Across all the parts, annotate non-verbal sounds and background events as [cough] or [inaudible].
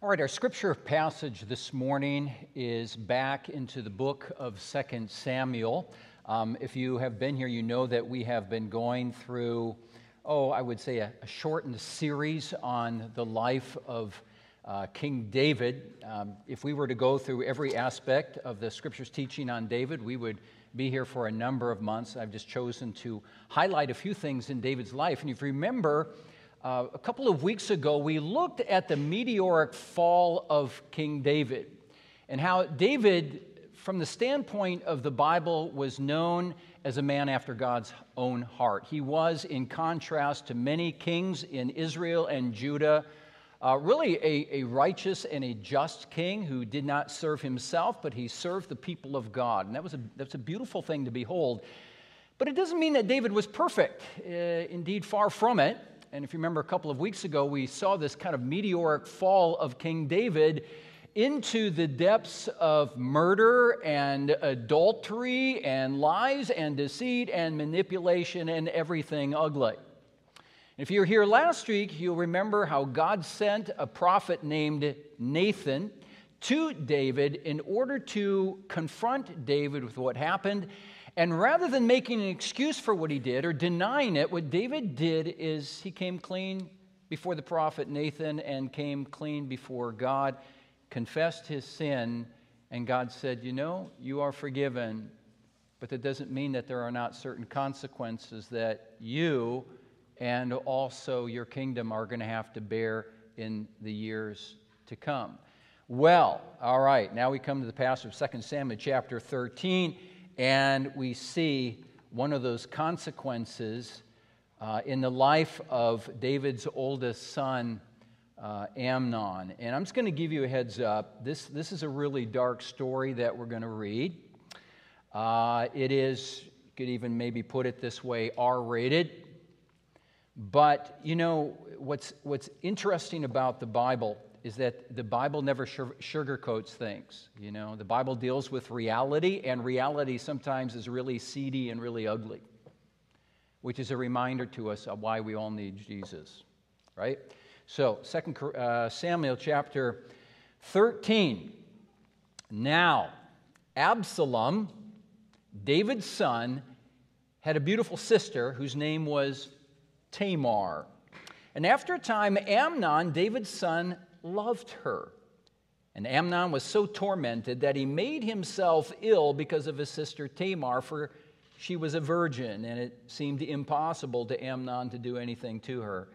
All right, our scripture passage this morning is back into the book of Second Samuel. Um, if you have been here, you know that we have been going through, oh, I would say a, a shortened series on the life of uh, King David. Um, if we were to go through every aspect of the scripture's teaching on David, we would be here for a number of months. I've just chosen to highlight a few things in David's life. And if you remember, uh, a couple of weeks ago, we looked at the meteoric fall of King David and how David, from the standpoint of the Bible, was known as a man after God's own heart. He was, in contrast to many kings in Israel and Judah, uh, really a, a righteous and a just king who did not serve himself, but he served the people of God. And that was a, that's a beautiful thing to behold. But it doesn't mean that David was perfect. Uh, indeed, far from it. And if you remember a couple of weeks ago, we saw this kind of meteoric fall of King David into the depths of murder and adultery and lies and deceit and manipulation and everything ugly. If you were here last week, you'll remember how God sent a prophet named Nathan to David in order to confront David with what happened and rather than making an excuse for what he did or denying it, what David did is he came clean before the prophet Nathan and came clean before God, confessed his sin, and God said, You know, you are forgiven, but that doesn't mean that there are not certain consequences that you and also your kingdom are going to have to bear in the years to come. Well, all right, now we come to the passage of 2 Samuel chapter 13 and we see one of those consequences uh, in the life of David's oldest son, uh, Amnon. And I'm just going to give you a heads up. This, this is a really dark story that we're going to read. Uh, it is, you could even maybe put it this way, R rated. But, you know, what's, what's interesting about the Bible is that the Bible never sugarcoats things. You know, the Bible deals with reality, and reality sometimes is really seedy and really ugly, which is a reminder to us of why we all need Jesus, right? So, Second uh, Samuel chapter 13. Now, Absalom, David's son, had a beautiful sister whose name was Tamar. And after a time, Amnon, David's son, loved her. And Amnon was so tormented that he made himself ill because of his sister Tamar, for she was a virgin, and it seemed impossible to Amnon to do anything to her.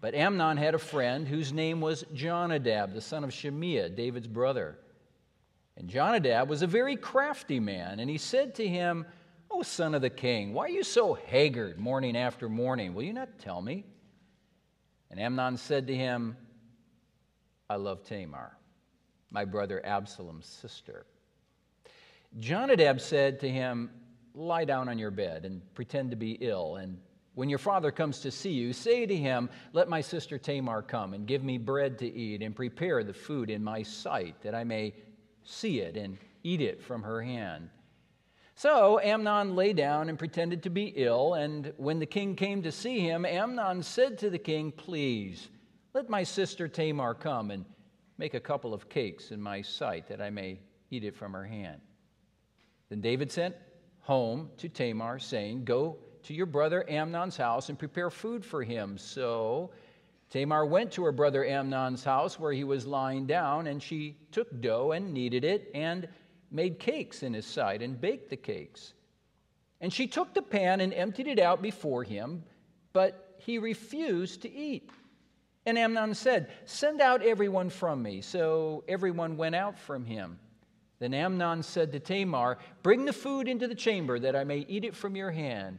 But Amnon had a friend whose name was Jonadab, the son of Shimeah, David's brother. And Jonadab was a very crafty man, and he said to him, O son of the king, why are you so haggard morning after morning? Will you not tell me? And Amnon said to him, I love Tamar, my brother Absalom's sister. Jonadab said to him, Lie down on your bed and pretend to be ill. And when your father comes to see you, say to him, Let my sister Tamar come and give me bread to eat and prepare the food in my sight, that I may see it and eat it from her hand. So Amnon lay down and pretended to be ill. And when the king came to see him, Amnon said to the king, Please, let my sister Tamar come and make a couple of cakes in my sight that I may eat it from her hand. Then David sent home to Tamar, saying, Go to your brother Amnon's house and prepare food for him. So Tamar went to her brother Amnon's house where he was lying down, and she took dough and kneaded it and made cakes in his sight and baked the cakes. And she took the pan and emptied it out before him, but he refused to eat. And Amnon said, Send out everyone from me. So everyone went out from him. Then Amnon said to Tamar, Bring the food into the chamber that I may eat it from your hand.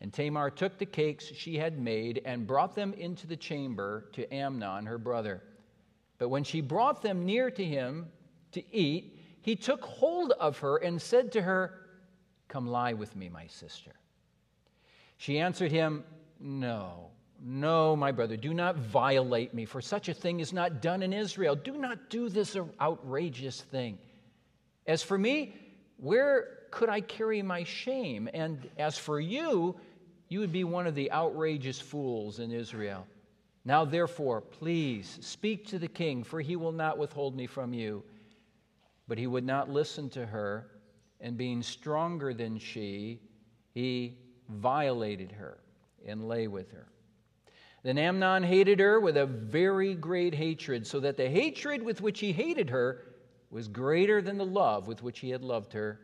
And Tamar took the cakes she had made and brought them into the chamber to Amnon, her brother. But when she brought them near to him to eat, he took hold of her and said to her, Come lie with me, my sister. She answered him, No. No, my brother, do not violate me, for such a thing is not done in Israel. Do not do this outrageous thing. As for me, where could I carry my shame? And as for you, you would be one of the outrageous fools in Israel. Now, therefore, please speak to the king, for he will not withhold me from you. But he would not listen to her, and being stronger than she, he violated her and lay with her. Then Amnon hated her with a very great hatred, so that the hatred with which he hated her was greater than the love with which he had loved her.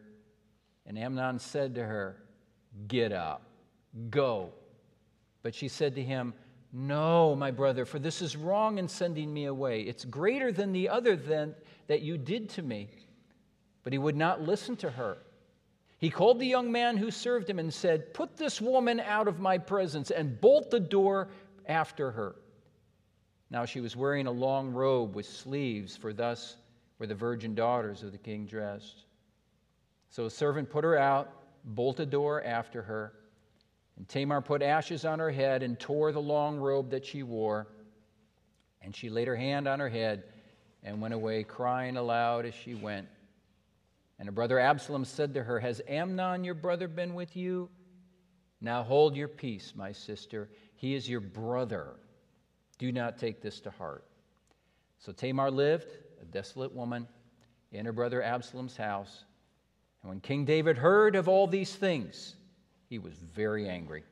And Amnon said to her, Get up, go. But she said to him, No, my brother, for this is wrong in sending me away. It's greater than the other than, that you did to me. But he would not listen to her. He called the young man who served him and said, Put this woman out of my presence and bolt the door after her. Now she was wearing a long robe with sleeves, for thus were the virgin daughters of the king dressed. So a servant put her out, bolted the door after her. And Tamar put ashes on her head and tore the long robe that she wore. And she laid her hand on her head and went away, crying aloud as she went. And her brother Absalom said to her, Has Amnon your brother been with you? Now hold your peace, my sister. He is your brother. Do not take this to heart. So Tamar lived, a desolate woman, in her brother Absalom's house. And when King David heard of all these things, he was very angry.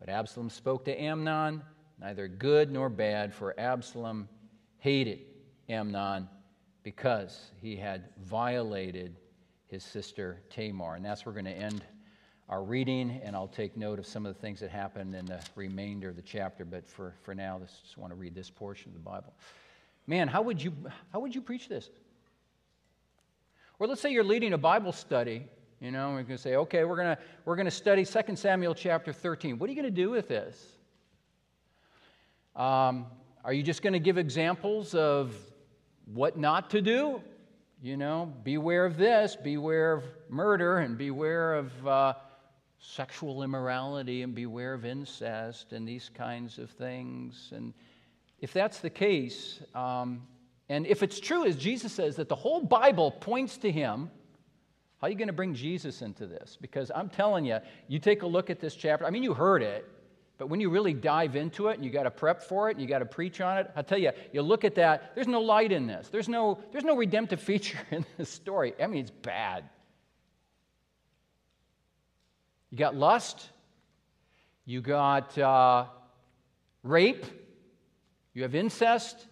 But Absalom spoke to Amnon, neither good nor bad, for Absalom hated Amnon because he had violated his sister Tamar. And that's where we're going to end our reading, and I'll take note of some of the things that happen in the remainder of the chapter. But for, for now, I just want to read this portion of the Bible. Man, how would you, how would you preach this? Or let's say you're leading a Bible study, you know, we're going to say, okay, we're going to, we're going to study 2 Samuel chapter 13. What are you going to do with this? Um, are you just going to give examples of what not to do? You know, beware of this, beware of murder, and beware of uh, sexual immorality, and beware of incest, and these kinds of things. And if that's the case, um, and if it's true, as Jesus says, that the whole Bible points to him, how are you going to bring Jesus into this? Because I'm telling you, you take a look at this chapter. I mean, you heard it, but when you really dive into it and you got to prep for it and you got to preach on it, I'll tell you, you look at that, there's no light in this. There's no, there's no redemptive [laughs] feature in this story. I mean, it's bad. You got lust, you got uh, rape, you have incest,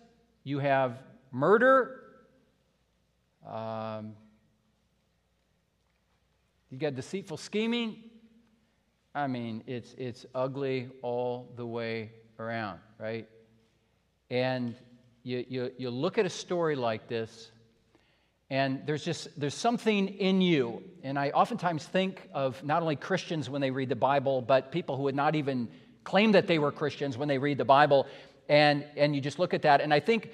you have murder, um, you got deceitful scheming, I mean, it's, it's ugly all the way around, right? And you, you, you look at a story like this, and there's just there's something in you. And i oftentimes think of not only christians when they read the bible but people who would not even claim that they were christians when they read the bible. And and you just look at that. And i think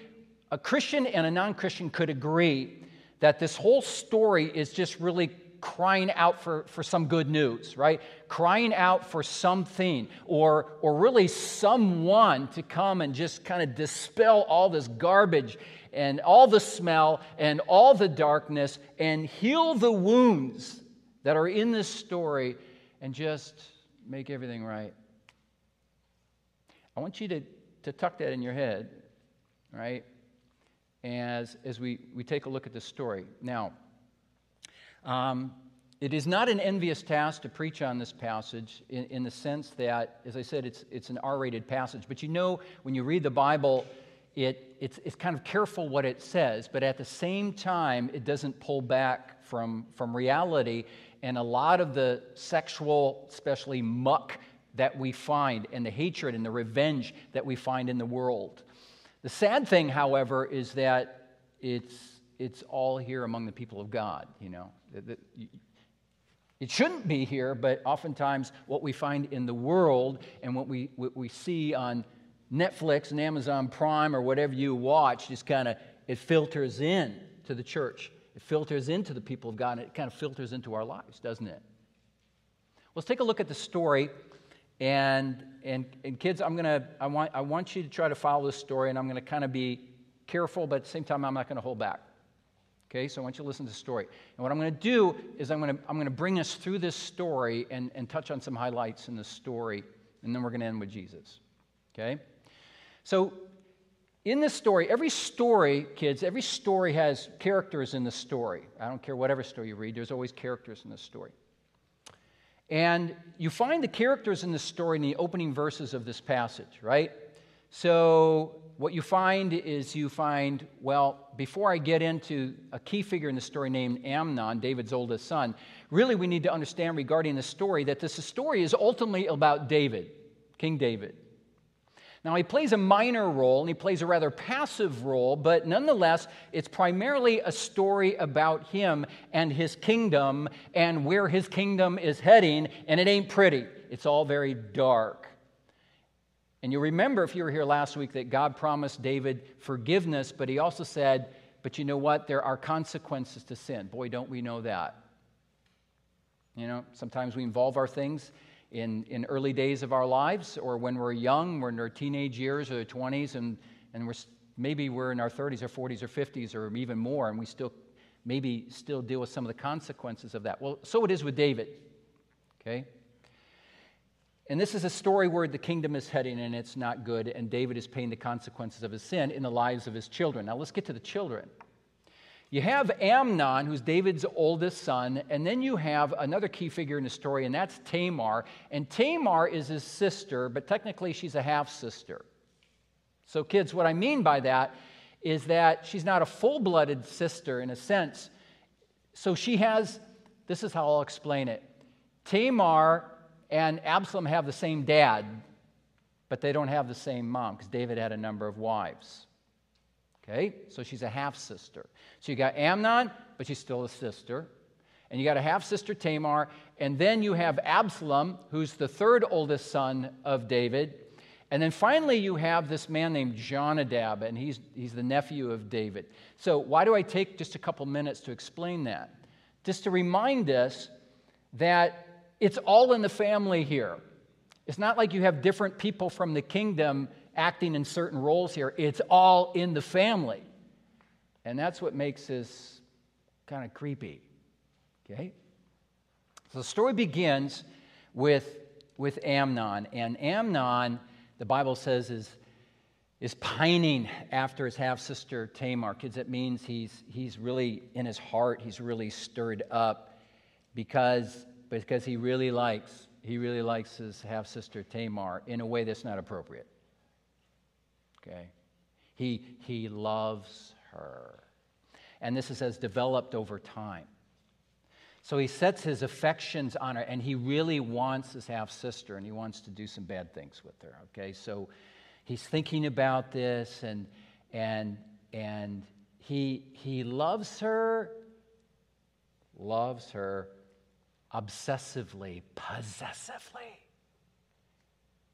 a christian and a non-christian could agree that this whole story is just really crying out for, for some good news, right? Crying out for something or, or really someone to come and just kind of dispel all this garbage and all the smell and all the darkness and heal the wounds that are in this story and just make everything right. I want you to, to tuck that in your head, right? As, as we, we take a look at this story. Now, um, it is not an envious task to preach on this passage in, in the sense that, as I said, it's, it's an R rated passage. But you know, when you read the Bible, it, it's, it's kind of careful what it says, but at the same time, it doesn't pull back from, from reality. And a lot of the sexual, especially muck that we find, and the hatred and the revenge that we find in the world. The sad thing, however, is that it's, it's all here among the people of God, you know. It shouldn't be here, but oftentimes what we find in the world and what we, what we see on Netflix and Amazon Prime or whatever you watch just kind of it filters in to the church. It filters into the people of God and it kind of filters into our lives, doesn't it? Let's take a look at the story. And, and, and kids, I'm gonna, I, want, I want you to try to follow this story, and I'm going to kind of be careful, but at the same time, I'm not going to hold back. Okay, so I want you to listen to the story. And what I'm going to do is I'm going to, I'm going to bring us through this story and, and touch on some highlights in the story, and then we're going to end with Jesus. Okay? So, in this story, every story, kids, every story has characters in the story. I don't care whatever story you read, there's always characters in the story. And you find the characters in the story in the opening verses of this passage, right? So, what you find is you find, well, before I get into a key figure in the story named Amnon, David's oldest son, really we need to understand regarding the story that this story is ultimately about David, King David. Now, he plays a minor role and he plays a rather passive role, but nonetheless, it's primarily a story about him and his kingdom and where his kingdom is heading, and it ain't pretty. It's all very dark. And you remember, if you were here last week, that God promised David forgiveness, but he also said, But you know what? There are consequences to sin. Boy, don't we know that. You know, sometimes we involve our things in, in early days of our lives or when we're young, we're in our teenage years or 20s, and, and we're, maybe we're in our 30s or 40s or 50s or even more, and we still maybe still deal with some of the consequences of that. Well, so it is with David. Okay? And this is a story where the kingdom is heading and it's not good, and David is paying the consequences of his sin in the lives of his children. Now let's get to the children. You have Amnon, who's David's oldest son, and then you have another key figure in the story, and that's Tamar. And Tamar is his sister, but technically she's a half sister. So, kids, what I mean by that is that she's not a full blooded sister in a sense. So, she has this is how I'll explain it Tamar and Absalom have the same dad, but they don't have the same mom because David had a number of wives. Okay? So she's a half sister. So you got Amnon, but she's still a sister. And you got a half sister Tamar. And then you have Absalom, who's the third oldest son of David. And then finally, you have this man named Jonadab, and he's, he's the nephew of David. So, why do I take just a couple minutes to explain that? Just to remind us that it's all in the family here. It's not like you have different people from the kingdom acting in certain roles here. It's all in the family. And that's what makes this kind of creepy. Okay? So the story begins with, with Amnon. And Amnon, the Bible says, is, is pining after his half sister Tamar. Kids, it means he's, he's really in his heart, he's really stirred up because, because he really likes he really likes his half sister Tamar in a way that's not appropriate okay? He, he loves her. And this is as developed over time. So he sets his affections on her, and he really wants his half sister, and he wants to do some bad things with her. Okay, so he's thinking about this, and and and he he loves her, loves her obsessively, possessively,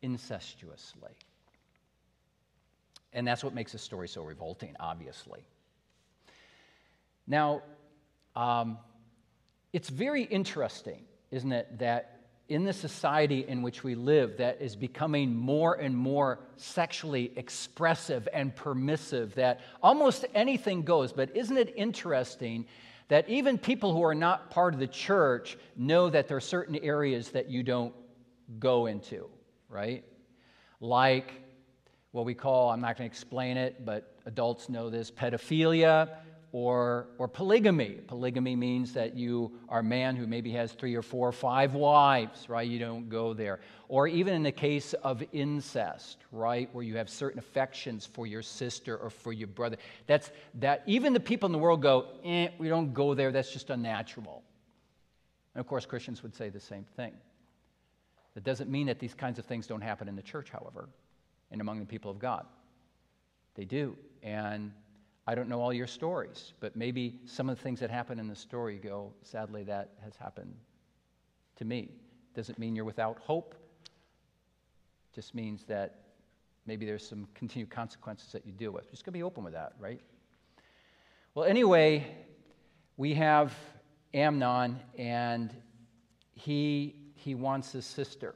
incestuously. And that's what makes this story so revolting, obviously. Now, um, it's very interesting, isn't it, that in the society in which we live that is becoming more and more sexually expressive and permissive, that almost anything goes. But isn't it interesting that even people who are not part of the church know that there are certain areas that you don't go into, right? Like what we call, I'm not going to explain it, but adults know this, pedophilia or, or polygamy. Polygamy means that you are a man who maybe has three or four or five wives, right? You don't go there. Or even in the case of incest, right? Where you have certain affections for your sister or for your brother. That's that even the people in the world go, eh, we don't go there, that's just unnatural. And of course, Christians would say the same thing. That doesn't mean that these kinds of things don't happen in the church, however and among the people of God. They do. And I don't know all your stories, but maybe some of the things that happen in the story go, sadly, that has happened to me. Doesn't mean you're without hope, just means that maybe there's some continued consequences that you deal with. Just to be open with that, right? Well, anyway, we have Amnon, and he, he wants his sister.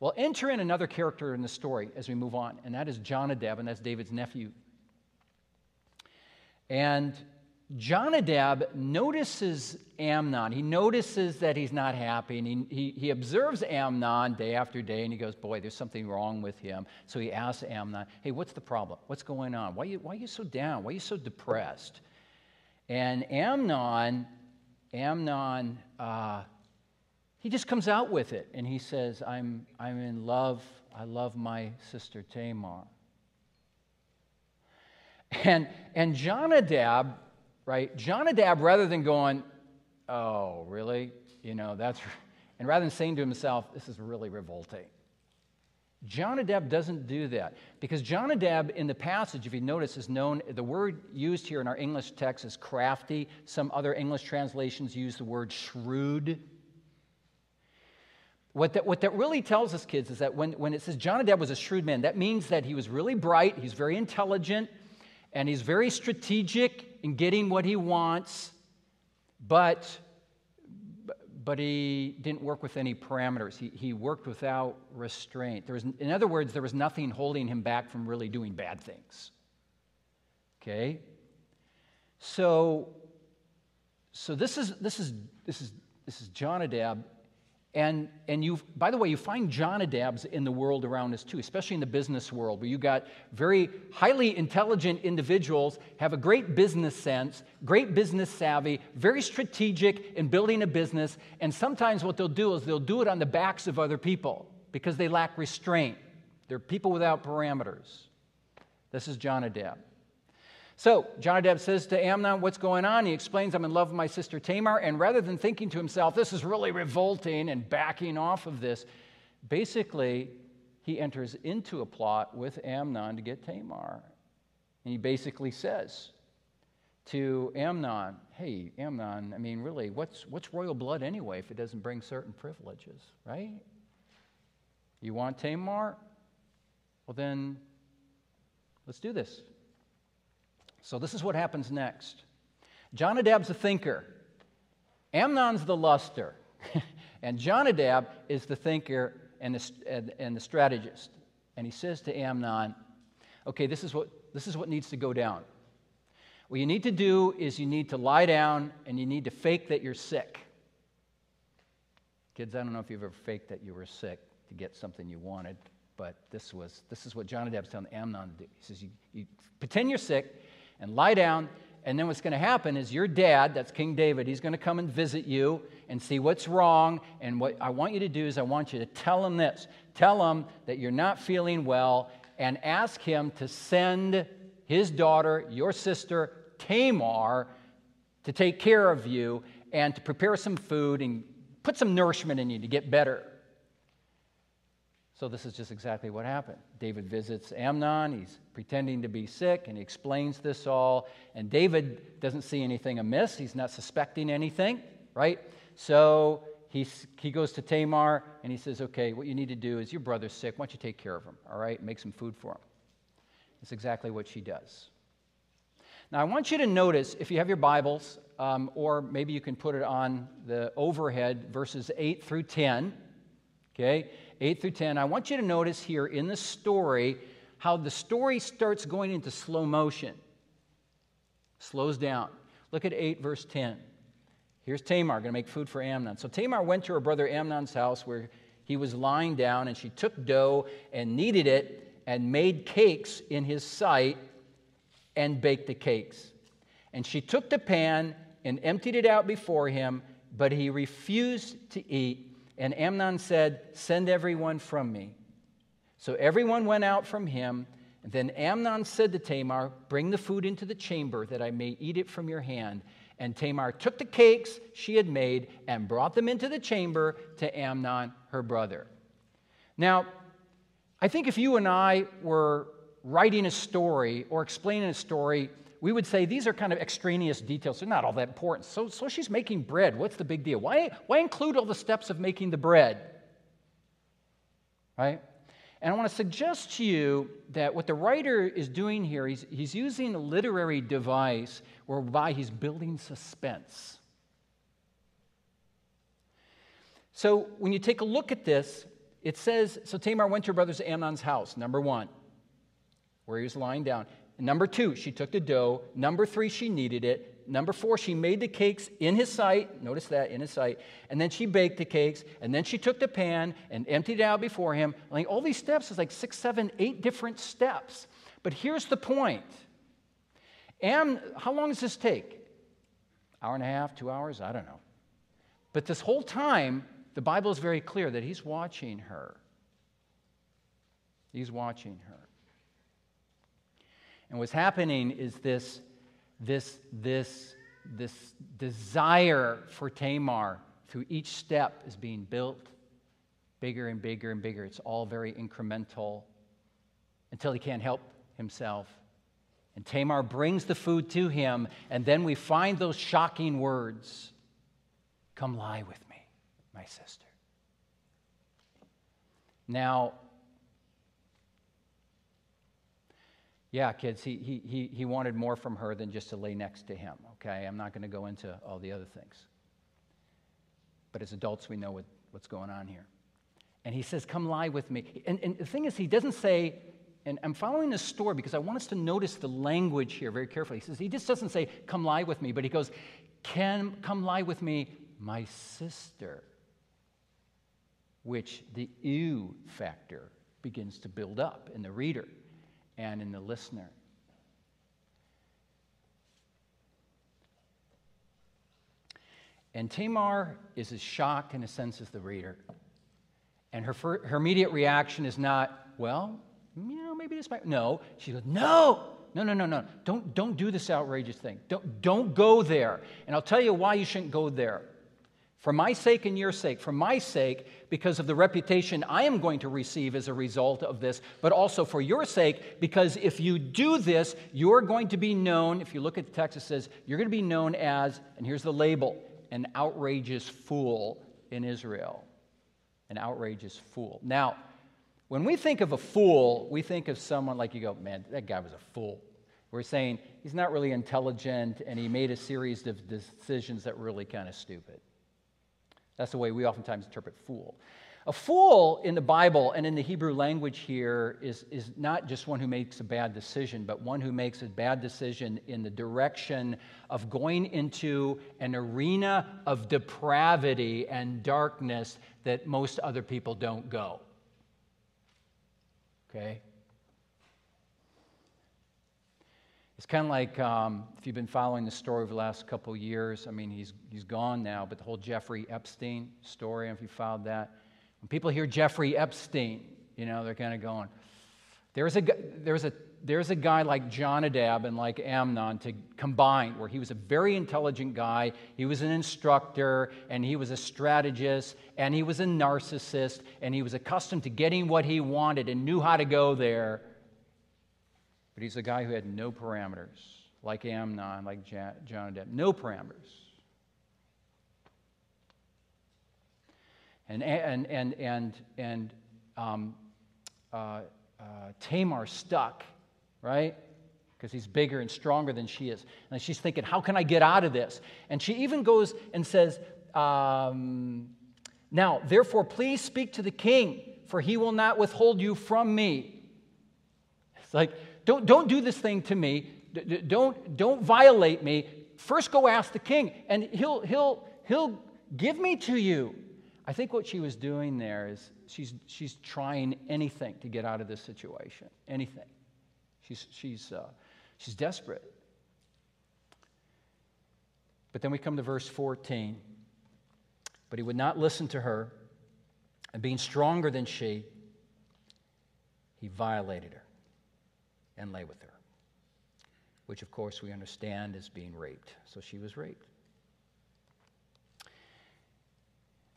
Well, enter in another character in the story as we move on, and that is Jonadab, and that's David's nephew. And Jonadab notices Amnon. He notices that he's not happy, and he, he, he, observes Amnon day after day, and he goes, Boy, there's something wrong with him. So he asks Amnon, Hey, what's the problem? What's going on? Why are you, why are you so down? Why are you so depressed? And Amnon, Amnon, uh, he just comes out with it, and he says, I'm, I'm in love. I love my sister Tamar. And, and Jonadab, right? Jonadab, rather than going, oh, really? You know, that's, and rather than saying to himself, this is really revolting. Jonadab doesn't do that because Jonadab in the passage, if you notice, is known, the word used here in our English text is crafty. Some other English translations use the word shrewd. What that, what that really tells us, kids, is that when, when it says Jonadab was a shrewd man, that means that he was really bright, he's very intelligent, and he's very strategic in getting what he wants, but, but he didn't work with any parameters. He, he worked without restraint. There was, in other words, there was nothing holding him back from really doing bad things. Okay? So, so this is this is this is this is Jonadab and, and you, by the way, you find Jonadabs in the world around us too, especially in the business world, where you got very highly intelligent individuals, have a great business sense, great business savvy, very strategic in building a business. And sometimes what they'll do is they'll do it on the backs of other people because they lack restraint. They're people without parameters. This is Jonadab. So Jonadab says to Amnon, What's going on? He explains, I'm in love with my sister Tamar. And rather than thinking to himself, This is really revolting and backing off of this, basically, he enters into a plot with Amnon to get Tamar. And he basically says to Amnon, Hey, Amnon, I mean, really, what's, what's royal blood anyway if it doesn't bring certain privileges, right? You want Tamar? Well, then let's do this. So, this is what happens next. Jonadab's a thinker, Amnon's the luster, [laughs] and Jonadab is the thinker and the, and, and the strategist. And he says to Amnon, Okay, this is, what, this is what needs to go down. What you need to do is you need to lie down and you need to fake that you're sick. Kids, I don't know if you've ever faked that you were sick to get something you wanted, but this, was, this is what Jonadab's telling Amnon to do. He says, you, you pretend you're sick, and lie down. And then what's going to happen is your dad, that's King David, he's going to come and visit you and see what's wrong. And what I want you to do is I want you to tell him this tell him that you're not feeling well and ask him to send his daughter, your sister, Tamar, to take care of you and to prepare some food and put some nourishment in you to get better. So, this is just exactly what happened. David visits Amnon. He's pretending to be sick, and he explains this all. And David doesn't see anything amiss. He's not suspecting anything, right? So, he, he goes to Tamar and he says, Okay, what you need to do is your brother's sick. Why don't you take care of him, all right? Make some food for him. That's exactly what she does. Now, I want you to notice, if you have your Bibles, um, or maybe you can put it on the overhead, verses 8 through 10, okay? 8 through 10, I want you to notice here in the story how the story starts going into slow motion, slows down. Look at 8, verse 10. Here's Tamar going to make food for Amnon. So Tamar went to her brother Amnon's house where he was lying down, and she took dough and kneaded it and made cakes in his sight and baked the cakes. And she took the pan and emptied it out before him, but he refused to eat. And Amnon said, Send everyone from me. So everyone went out from him. And then Amnon said to Tamar, Bring the food into the chamber that I may eat it from your hand. And Tamar took the cakes she had made and brought them into the chamber to Amnon, her brother. Now, I think if you and I were writing a story or explaining a story, we would say these are kind of extraneous details. They're not all that important. So, so she's making bread. What's the big deal? Why, why include all the steps of making the bread? Right? And I want to suggest to you that what the writer is doing here, he's, he's using a literary device whereby he's building suspense. So when you take a look at this, it says So Tamar went to her brother Amnon's house, number one, where he was lying down. Number two, she took the dough. Number three, she kneaded it. Number four, she made the cakes in his sight. Notice that, in his sight. And then she baked the cakes. And then she took the pan and emptied it out before him. Like all these steps is like six, seven, eight different steps. But here's the point. And how long does this take? Hour and a half, two hours? I don't know. But this whole time, the Bible is very clear that he's watching her. He's watching her. And what's happening is this, this, this, this desire for Tamar through each step is being built bigger and bigger and bigger. It's all very incremental until he can't help himself. And Tamar brings the food to him, and then we find those shocking words Come lie with me, my sister. Now, Yeah, kids, he, he, he, he wanted more from her than just to lay next to him, okay? I'm not going to go into all the other things. But as adults, we know what, what's going on here. And he says, Come lie with me. And, and the thing is, he doesn't say, and I'm following this story because I want us to notice the language here very carefully. He says, He just doesn't say, Come lie with me, but he goes, Can come lie with me, my sister. Which the ew factor begins to build up in the reader and in the listener. And Tamar is as shocked in a sense as the reader. And her, her immediate reaction is not, well, you know, maybe this might. No. She goes, no, no, no, no, no. Don't, don't do this outrageous thing. Don't, don't go there. And I'll tell you why you shouldn't go there. For my sake and your sake, for my sake, because of the reputation I am going to receive as a result of this, but also for your sake, because if you do this, you're going to be known, if you look at the text, it says, you're going to be known as, and here's the label, an outrageous fool in Israel. An outrageous fool. Now, when we think of a fool, we think of someone like you go, man, that guy was a fool. We're saying he's not really intelligent and he made a series of decisions that were really kind of stupid. That's the way we oftentimes interpret fool. A fool in the Bible and in the Hebrew language here is, is not just one who makes a bad decision, but one who makes a bad decision in the direction of going into an arena of depravity and darkness that most other people don't go. Okay? It's kind of like um, if you've been following the story over the last couple years. I mean, he's, he's gone now, but the whole Jeffrey Epstein story, if you followed that. When people hear Jeffrey Epstein, you know, they're kind of going, there's a, there's, a, there's a guy like Jonadab and like Amnon to combine, where he was a very intelligent guy, he was an instructor, and he was a strategist, and he was a narcissist, and he was accustomed to getting what he wanted and knew how to go there. But he's a guy who had no parameters, like Amnon, like Jonadab, no parameters. And, and, and, and, and um, uh, uh, Tamar stuck, right? Because he's bigger and stronger than she is. And she's thinking, how can I get out of this? And she even goes and says, um, Now, therefore, please speak to the king, for he will not withhold you from me. It's like, don't, don't do this thing to me. Don't, don't violate me. First, go ask the king, and he'll, he'll, he'll give me to you. I think what she was doing there is she's, she's trying anything to get out of this situation. Anything. She's, she's, uh, she's desperate. But then we come to verse 14. But he would not listen to her, and being stronger than she, he violated her and lay with her, which of course we understand as being raped. So she was raped.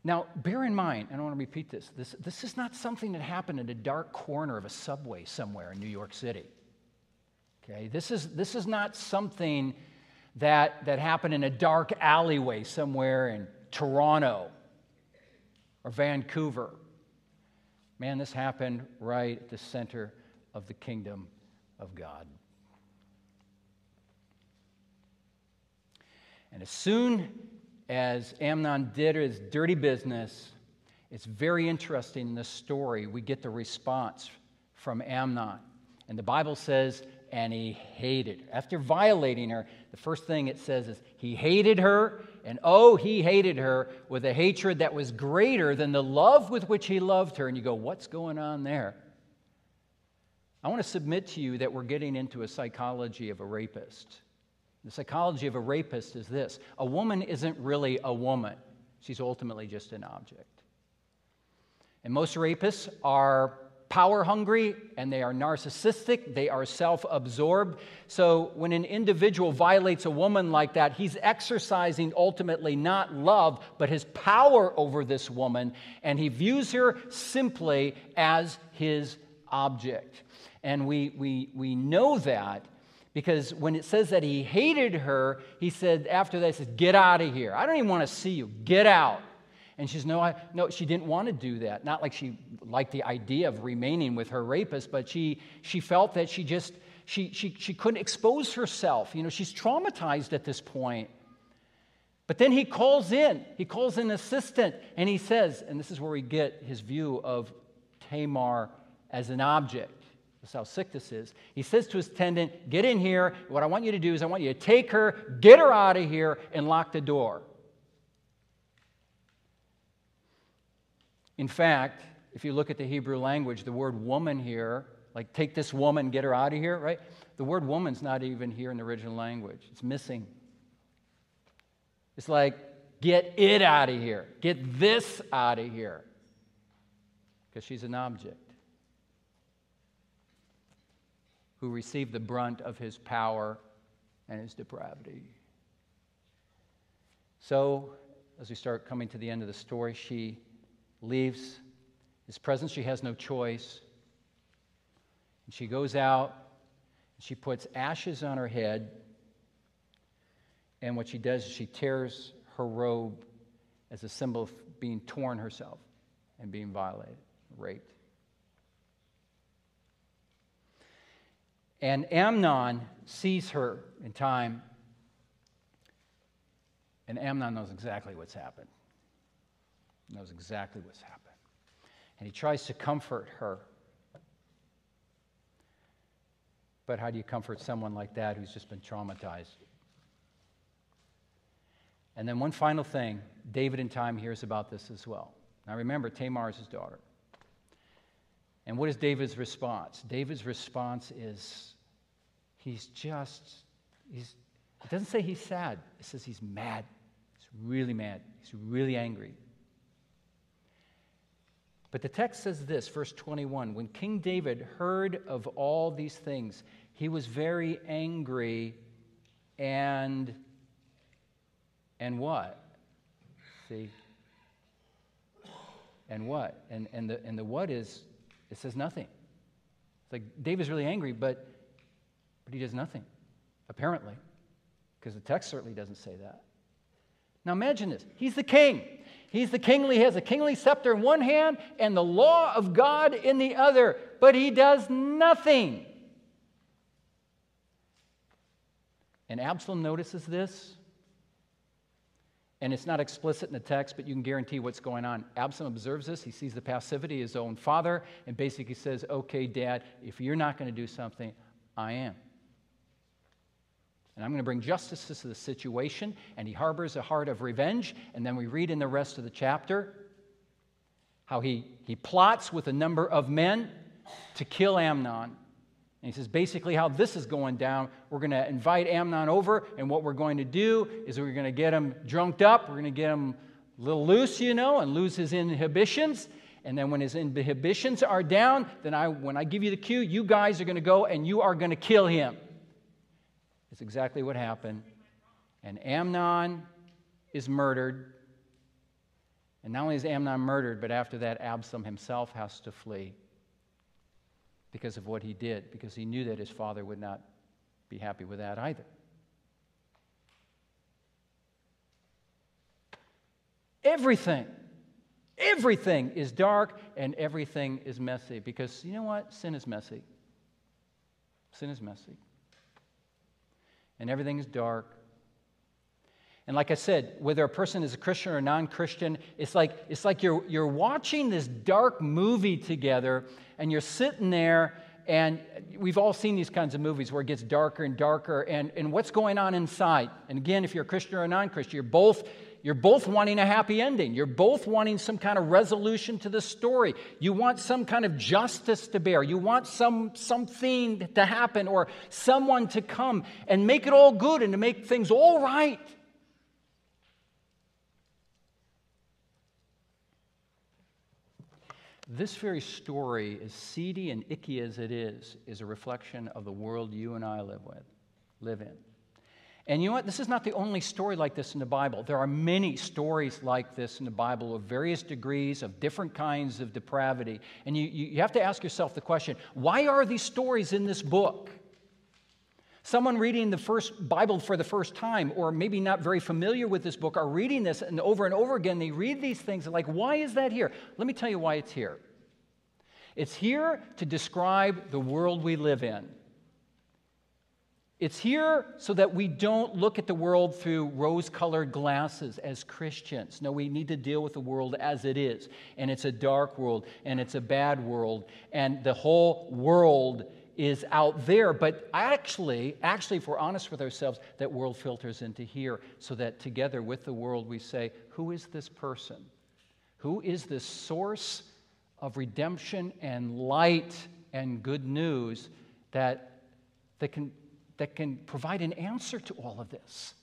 Now, bear in mind, and I want to repeat this, this, this is not something that happened in a dark corner of a subway somewhere in New York City. Okay, this is, this is not something that, that happened in a dark alleyway somewhere in Toronto or Vancouver. Man, this happened right at the center of the kingdom of God. And as soon as Amnon did his dirty business, it's very interesting in this story. We get the response from Amnon. And the Bible says and he hated her. After violating her, the first thing it says is he hated her, and oh, he hated her with a hatred that was greater than the love with which he loved her. And you go, what's going on there? I want to submit to you that we're getting into a psychology of a rapist. The psychology of a rapist is this a woman isn't really a woman, she's ultimately just an object. And most rapists are power hungry and they are narcissistic, they are self absorbed. So when an individual violates a woman like that, he's exercising ultimately not love, but his power over this woman, and he views her simply as his object. And we, we, we know that because when it says that he hated her, he said, after that, he said, Get out of here. I don't even want to see you. Get out. And she says, no, I, no, she didn't want to do that. Not like she liked the idea of remaining with her rapist, but she, she felt that she just, she, she, she couldn't expose herself. You know, she's traumatized at this point. But then he calls in, he calls an assistant, and he says, and this is where we get his view of Tamar as an object. That's how sick this is. He says to his attendant, Get in here. What I want you to do is I want you to take her, get her out of here, and lock the door. In fact, if you look at the Hebrew language, the word woman here, like take this woman, get her out of here, right? The word woman's not even here in the original language, it's missing. It's like, get it out of here, get this out of here, because she's an object who received the brunt of his power and his depravity. So, as we start coming to the end of the story, she leaves his presence. She has no choice. And she goes out and she puts ashes on her head. And what she does is she tears her robe as a symbol of being torn herself and being violated, raped. And Amnon sees her in time, and Amnon knows exactly what's happened knows exactly what's happened. And he tries to comfort her. But how do you comfort someone like that who's just been traumatized? And then one final thing David in time hears about this as well. Now remember, Tamar is his daughter. And what is David's response? David's response is he's just, he's, it doesn't say he's sad, it says he's mad. He's really mad. He's really angry. But the text says this, verse 21 When King David heard of all these things, he was very angry and and what? See? And what? And and the and the what is it says nothing. It's like David's really angry, but but he does nothing, apparently. Because the text certainly doesn't say that. Now imagine this. He's the king. He's the kingly, he has a kingly scepter in one hand and the law of God in the other, but he does nothing. And Absalom notices this. And it's not explicit in the text, but you can guarantee what's going on. Absalom observes this. He sees the passivity of his own father and basically says, Okay, dad, if you're not going to do something, I am. And I'm going to bring justice to the situation. And he harbors a heart of revenge. And then we read in the rest of the chapter how he, he plots with a number of men to kill Amnon. And he says basically how this is going down. We're going to invite Amnon over, and what we're going to do is we're going to get him drunked up. We're going to get him a little loose, you know, and lose his inhibitions. And then when his inhibitions are down, then I, when I give you the cue, you guys are going to go and you are going to kill him. It's exactly what happened. And Amnon is murdered. And not only is Amnon murdered, but after that, Absalom himself has to flee because of what he did, because he knew that his father would not be happy with that either. Everything, everything is dark and everything is messy because you know what? Sin is messy. Sin is messy and everything is dark. And like I said, whether a person is a Christian or non Christian, it's like, it's like you're, you're watching this dark movie together and you're sitting there and we've all seen these kinds of movies where it gets darker and darker, and, and what's going on inside? And again, if you're a Christian or a non Christian, you're both you're both wanting a happy ending. You're both wanting some kind of resolution to the story. You want some kind of justice to bear. You want some, something to happen or someone to come and make it all good and to make things all right. This very story, as seedy and icky as it is, is a reflection of the world you and I live with, live in. And you know what? This is not the only story like this in the Bible. There are many stories like this in the Bible of various degrees, of different kinds of depravity. And you, you have to ask yourself the question why are these stories in this book? Someone reading the first Bible for the first time, or maybe not very familiar with this book, are reading this and over and over again, they read these things and like, why is that here? Let me tell you why it's here. It's here to describe the world we live in. It's here so that we don't look at the world through rose colored glasses as Christians. No, we need to deal with the world as it is. And it's a dark world, and it's a bad world, and the whole world is out there. But actually, actually, if we're honest with ourselves, that world filters into here so that together with the world we say, Who is this person? Who is this source of redemption and light and good news that, that can that can provide an answer to all of this.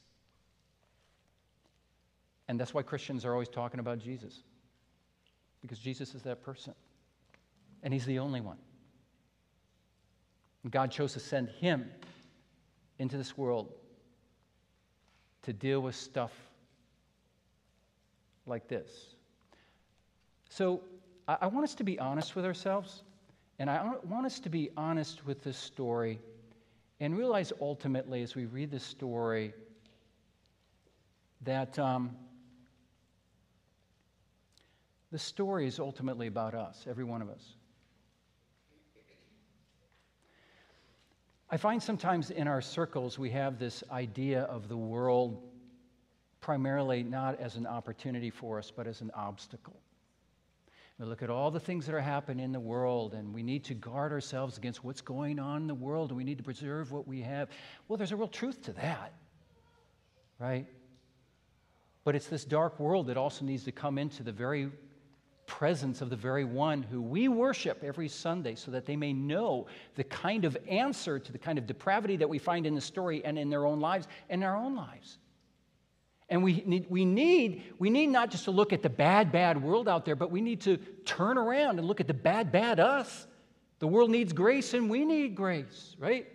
And that's why Christians are always talking about Jesus, because Jesus is that person, and He's the only one. And God chose to send Him into this world to deal with stuff like this. So I, I want us to be honest with ourselves, and I want us to be honest with this story and realize ultimately as we read this story that um, the story is ultimately about us, every one of us. I find sometimes in our circles we have this idea of the world primarily not as an opportunity for us, but as an obstacle. We look at all the things that are happening in the world, and we need to guard ourselves against what's going on in the world, and we need to preserve what we have. Well, there's a real truth to that, right? But it's this dark world that also needs to come into the very presence of the very one who we worship every Sunday so that they may know the kind of answer to the kind of depravity that we find in the story and in their own lives and our own lives. And we need, we, need, we need not just to look at the bad, bad world out there, but we need to turn around and look at the bad, bad us. The world needs grace and we need grace, right?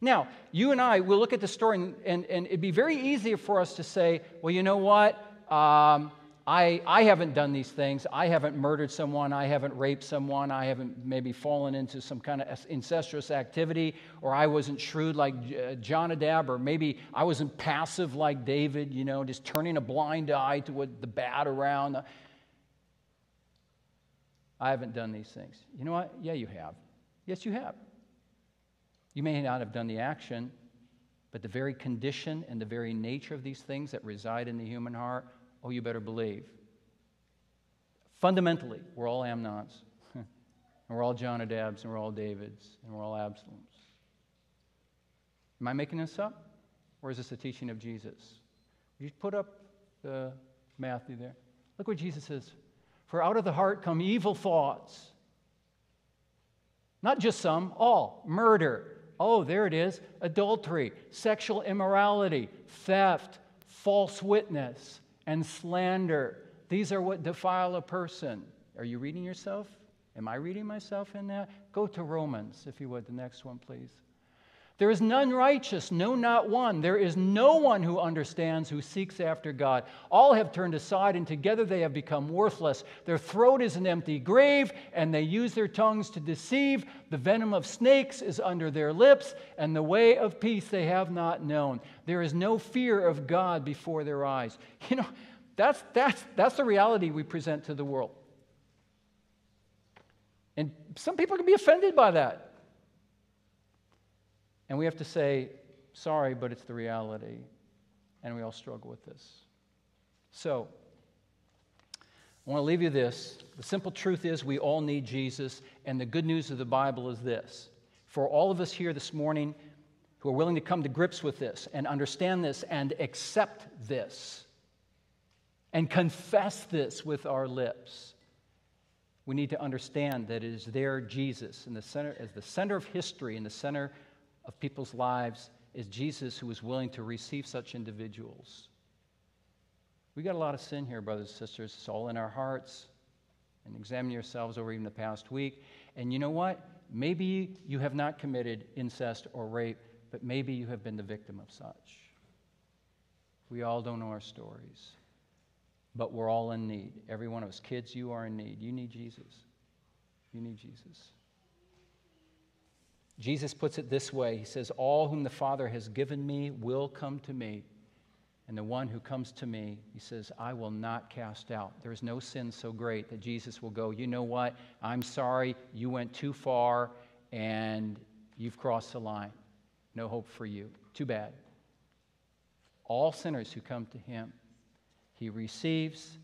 Now, you and I will look at the story, and, and, and it'd be very easy for us to say, well, you know what? Um, I, I haven't done these things. I haven't murdered someone. I haven't raped someone. I haven't maybe fallen into some kind of incestuous activity, or I wasn't shrewd like uh, Jonadab, or maybe I wasn't passive like David, you know, just turning a blind eye to what the bad around. I haven't done these things. You know what? Yeah, you have. Yes, you have. You may not have done the action, but the very condition and the very nature of these things that reside in the human heart Oh, you better believe. Fundamentally, we're all Amnons, [laughs] and we're all Jonadabs, and we're all Davids, and we're all Absaloms. Am I making this up? Or is this a teaching of Jesus? You put up the Matthew there. Look what Jesus says. For out of the heart come evil thoughts. Not just some, all. Murder. Oh, there it is. Adultery, sexual immorality, theft, false witness, and slander. These are what defile a person. Are you reading yourself? Am I reading myself in that? Go to Romans, if you would, the next one, please. There is none righteous, no, not one. There is no one who understands, who seeks after God. All have turned aside, and together they have become worthless. Their throat is an empty grave, and they use their tongues to deceive. The venom of snakes is under their lips, and the way of peace they have not known. There is no fear of God before their eyes. [laughs] You know, that's, that's, that's the reality we present to the world. And some people can be offended by that. And we have to say, sorry, but it's the reality. And we all struggle with this. So, I want to leave you this. The simple truth is we all need Jesus, and the good news of the Bible is this. For all of us here this morning who are willing to come to grips with this and understand this and accept this and confess this with our lips, we need to understand that it is there Jesus in the center as the center of history in the center of people's lives is Jesus who is willing to receive such individuals. We got a lot of sin here, brothers and sisters. It's all in our hearts. And examine yourselves over even the past week. And you know what? Maybe you have not committed incest or rape, but maybe you have been the victim of such. We all don't know our stories, but we're all in need. Every one of us. Kids, you are in need. You need Jesus. You need Jesus. Jesus puts it this way He says, All whom the Father has given me will come to me. And the one who comes to me, he says, I will not cast out. There is no sin so great that Jesus will go, You know what? I'm sorry. You went too far and you've crossed the line. No hope for you. Too bad. All sinners who come to him, he receives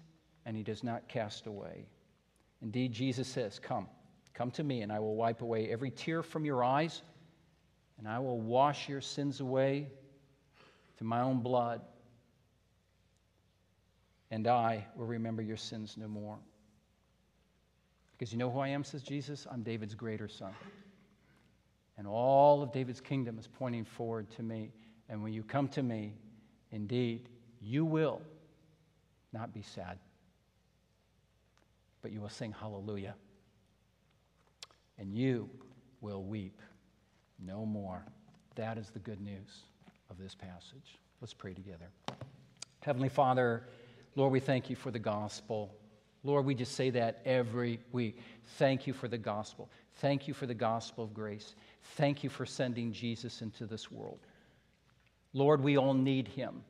and he does not cast away. Indeed, Jesus says, Come, come to me, and I will wipe away every tear from your eyes, and I will wash your sins away through my own blood and I will remember your sins no more. Because you know who I am, says Jesus? I'm David's greater son. And all of David's kingdom is pointing forward to me. And when you come to me, indeed, you will not be sad, but you will sing hallelujah. And you will weep no more. That is the good news of this passage. Let's pray together. Heavenly Father, Lord, we thank you for the gospel. Lord, we just say that every week. Thank you for the gospel. Thank you for the gospel of grace. Thank you for sending Jesus into this world. Lord, we all need him.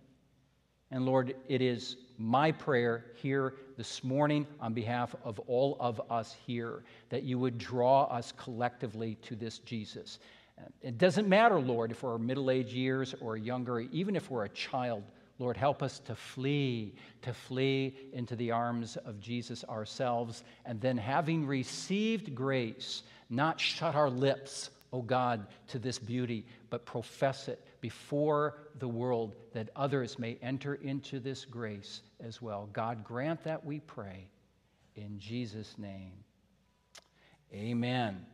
And Lord, it is my prayer here this morning on behalf of all of us here that you would draw us collectively to this Jesus. It doesn't matter, Lord, if we're middle aged years or younger, even if we're a child. Lord, help us to flee, to flee into the arms of Jesus ourselves, and then having received grace, not shut our lips, O oh God, to this beauty, but profess it before the world that others may enter into this grace as well. God, grant that we pray in Jesus' name. Amen.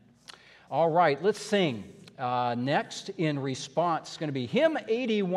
All right, let's sing. Uh, next, in response, it's going to be hymn 81.